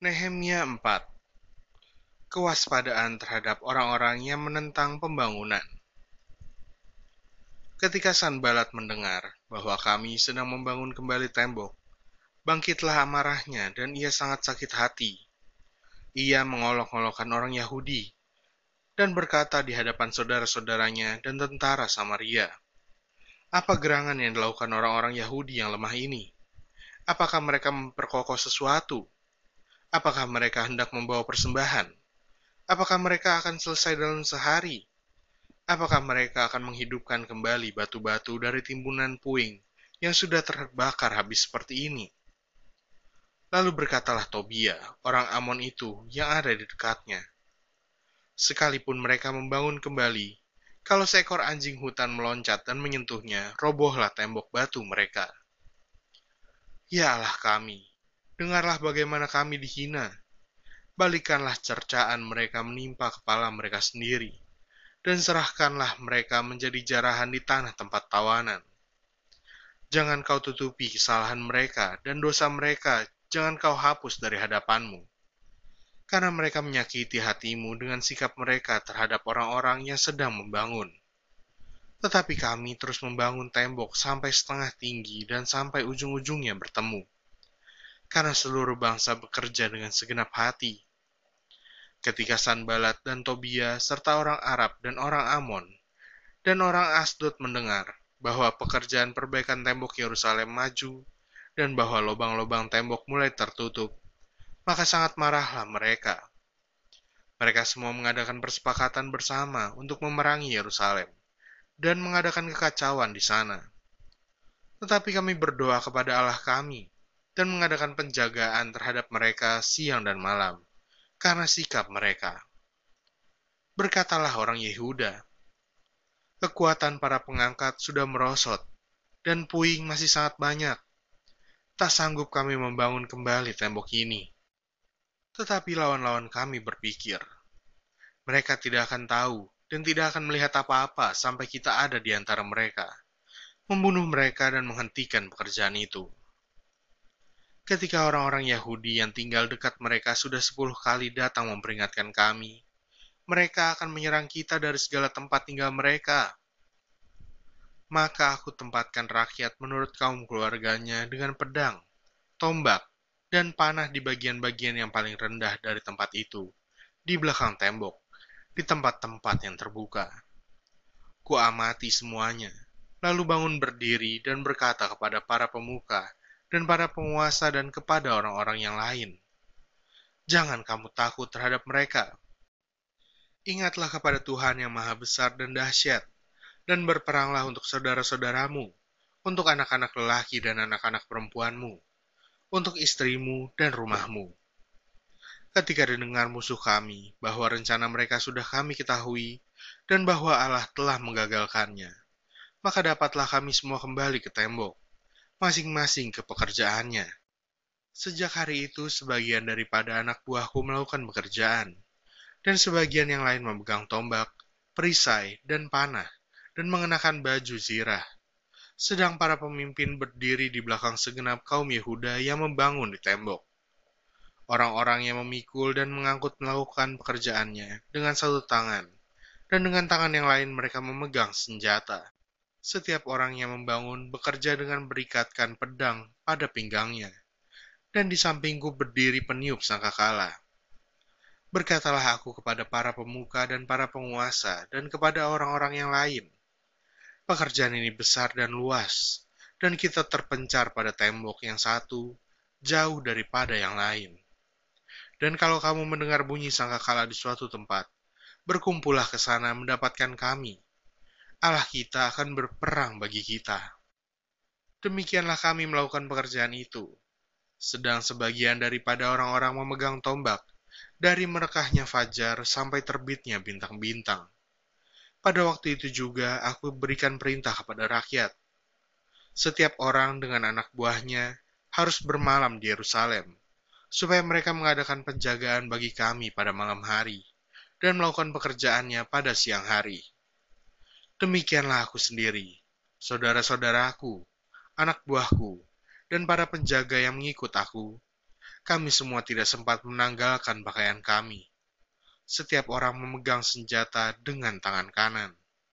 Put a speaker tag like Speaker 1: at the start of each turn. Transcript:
Speaker 1: Nehemia 4 Kewaspadaan terhadap orang-orang yang menentang pembangunan Ketika Sanbalat mendengar bahwa kami sedang membangun kembali tembok, bangkitlah amarahnya dan ia sangat sakit hati. Ia mengolok-olokkan orang Yahudi dan berkata di hadapan saudara-saudaranya dan tentara Samaria, Apa gerangan yang dilakukan orang-orang Yahudi yang lemah ini? Apakah mereka memperkokoh sesuatu? Apakah mereka hendak membawa persembahan? Apakah mereka akan selesai dalam sehari? Apakah mereka akan menghidupkan kembali batu-batu dari timbunan puing yang sudah terbakar habis seperti ini? Lalu berkatalah Tobia, orang Amon itu yang ada di dekatnya, sekalipun mereka membangun kembali, kalau seekor anjing hutan meloncat dan menyentuhnya, robohlah tembok batu mereka. Ya Allah kami, dengarlah bagaimana kami dihina. Balikanlah cercaan mereka menimpa kepala mereka sendiri, dan serahkanlah mereka menjadi jarahan di tanah tempat tawanan. Jangan kau tutupi kesalahan mereka dan dosa mereka, jangan kau hapus dari hadapanmu karena mereka menyakiti hatimu dengan sikap mereka terhadap orang-orang yang sedang membangun. Tetapi kami terus membangun tembok sampai setengah tinggi dan sampai ujung-ujungnya bertemu. Karena seluruh bangsa bekerja dengan segenap hati. Ketika Sanbalat dan Tobia serta orang Arab dan orang Amon dan orang Asdod mendengar bahwa pekerjaan perbaikan tembok Yerusalem maju dan bahwa lubang-lubang tembok mulai tertutup, maka sangat marahlah mereka. Mereka semua mengadakan persepakatan bersama untuk memerangi Yerusalem dan mengadakan kekacauan di sana. Tetapi kami berdoa kepada Allah kami dan mengadakan penjagaan terhadap mereka siang dan malam karena sikap mereka. Berkatalah orang Yehuda, kekuatan para pengangkat sudah merosot dan puing masih sangat banyak. Tak sanggup kami membangun kembali tembok ini tetapi lawan-lawan kami berpikir, mereka tidak akan tahu dan tidak akan melihat apa-apa sampai kita ada di antara mereka, membunuh mereka dan menghentikan pekerjaan itu. Ketika orang-orang Yahudi yang tinggal dekat mereka sudah sepuluh kali datang memperingatkan kami, mereka akan menyerang kita dari segala tempat tinggal mereka. Maka aku tempatkan rakyat menurut kaum keluarganya dengan pedang, tombak, dan panah di bagian-bagian yang paling rendah dari tempat itu, di belakang tembok, di tempat-tempat yang terbuka. Ku amati semuanya, lalu bangun berdiri dan berkata kepada para pemuka dan para penguasa dan kepada orang-orang yang lain, Jangan kamu takut terhadap mereka. Ingatlah kepada Tuhan yang maha besar dan dahsyat, dan berperanglah untuk saudara-saudaramu, untuk anak-anak lelaki dan anak-anak perempuanmu, untuk istrimu dan rumahmu. Ketika didengar musuh kami bahwa rencana mereka sudah kami ketahui dan bahwa Allah telah menggagalkannya, maka dapatlah kami semua kembali ke tembok, masing-masing ke pekerjaannya. Sejak hari itu, sebagian daripada anak buahku melakukan pekerjaan, dan sebagian yang lain memegang tombak, perisai, dan panah, dan mengenakan baju zirah sedang para pemimpin berdiri di belakang segenap kaum Yehuda yang membangun di tembok. Orang-orang yang memikul dan mengangkut melakukan pekerjaannya dengan satu tangan, dan dengan tangan yang lain mereka memegang senjata. Setiap orang yang membangun bekerja dengan berikatkan pedang pada pinggangnya, dan di sampingku berdiri peniup sangkakala. Berkatalah aku kepada para pemuka dan para penguasa dan kepada orang-orang yang lain, Pekerjaan ini besar dan luas, dan kita terpencar pada tembok yang satu, jauh daripada yang lain. Dan kalau kamu mendengar bunyi sangkakala di suatu tempat, berkumpullah ke sana mendapatkan kami. Allah kita akan berperang bagi kita. Demikianlah kami melakukan pekerjaan itu. Sedang sebagian daripada orang-orang memegang tombak, dari merekahnya fajar sampai terbitnya bintang-bintang pada waktu itu juga aku berikan perintah kepada rakyat. Setiap orang dengan anak buahnya harus bermalam di Yerusalem, supaya mereka mengadakan penjagaan bagi kami pada malam hari dan melakukan pekerjaannya pada siang hari. Demikianlah aku sendiri, saudara-saudaraku, anak buahku, dan para penjaga yang mengikut aku, kami semua tidak sempat menanggalkan pakaian kami. Setiap orang memegang senjata dengan tangan kanan.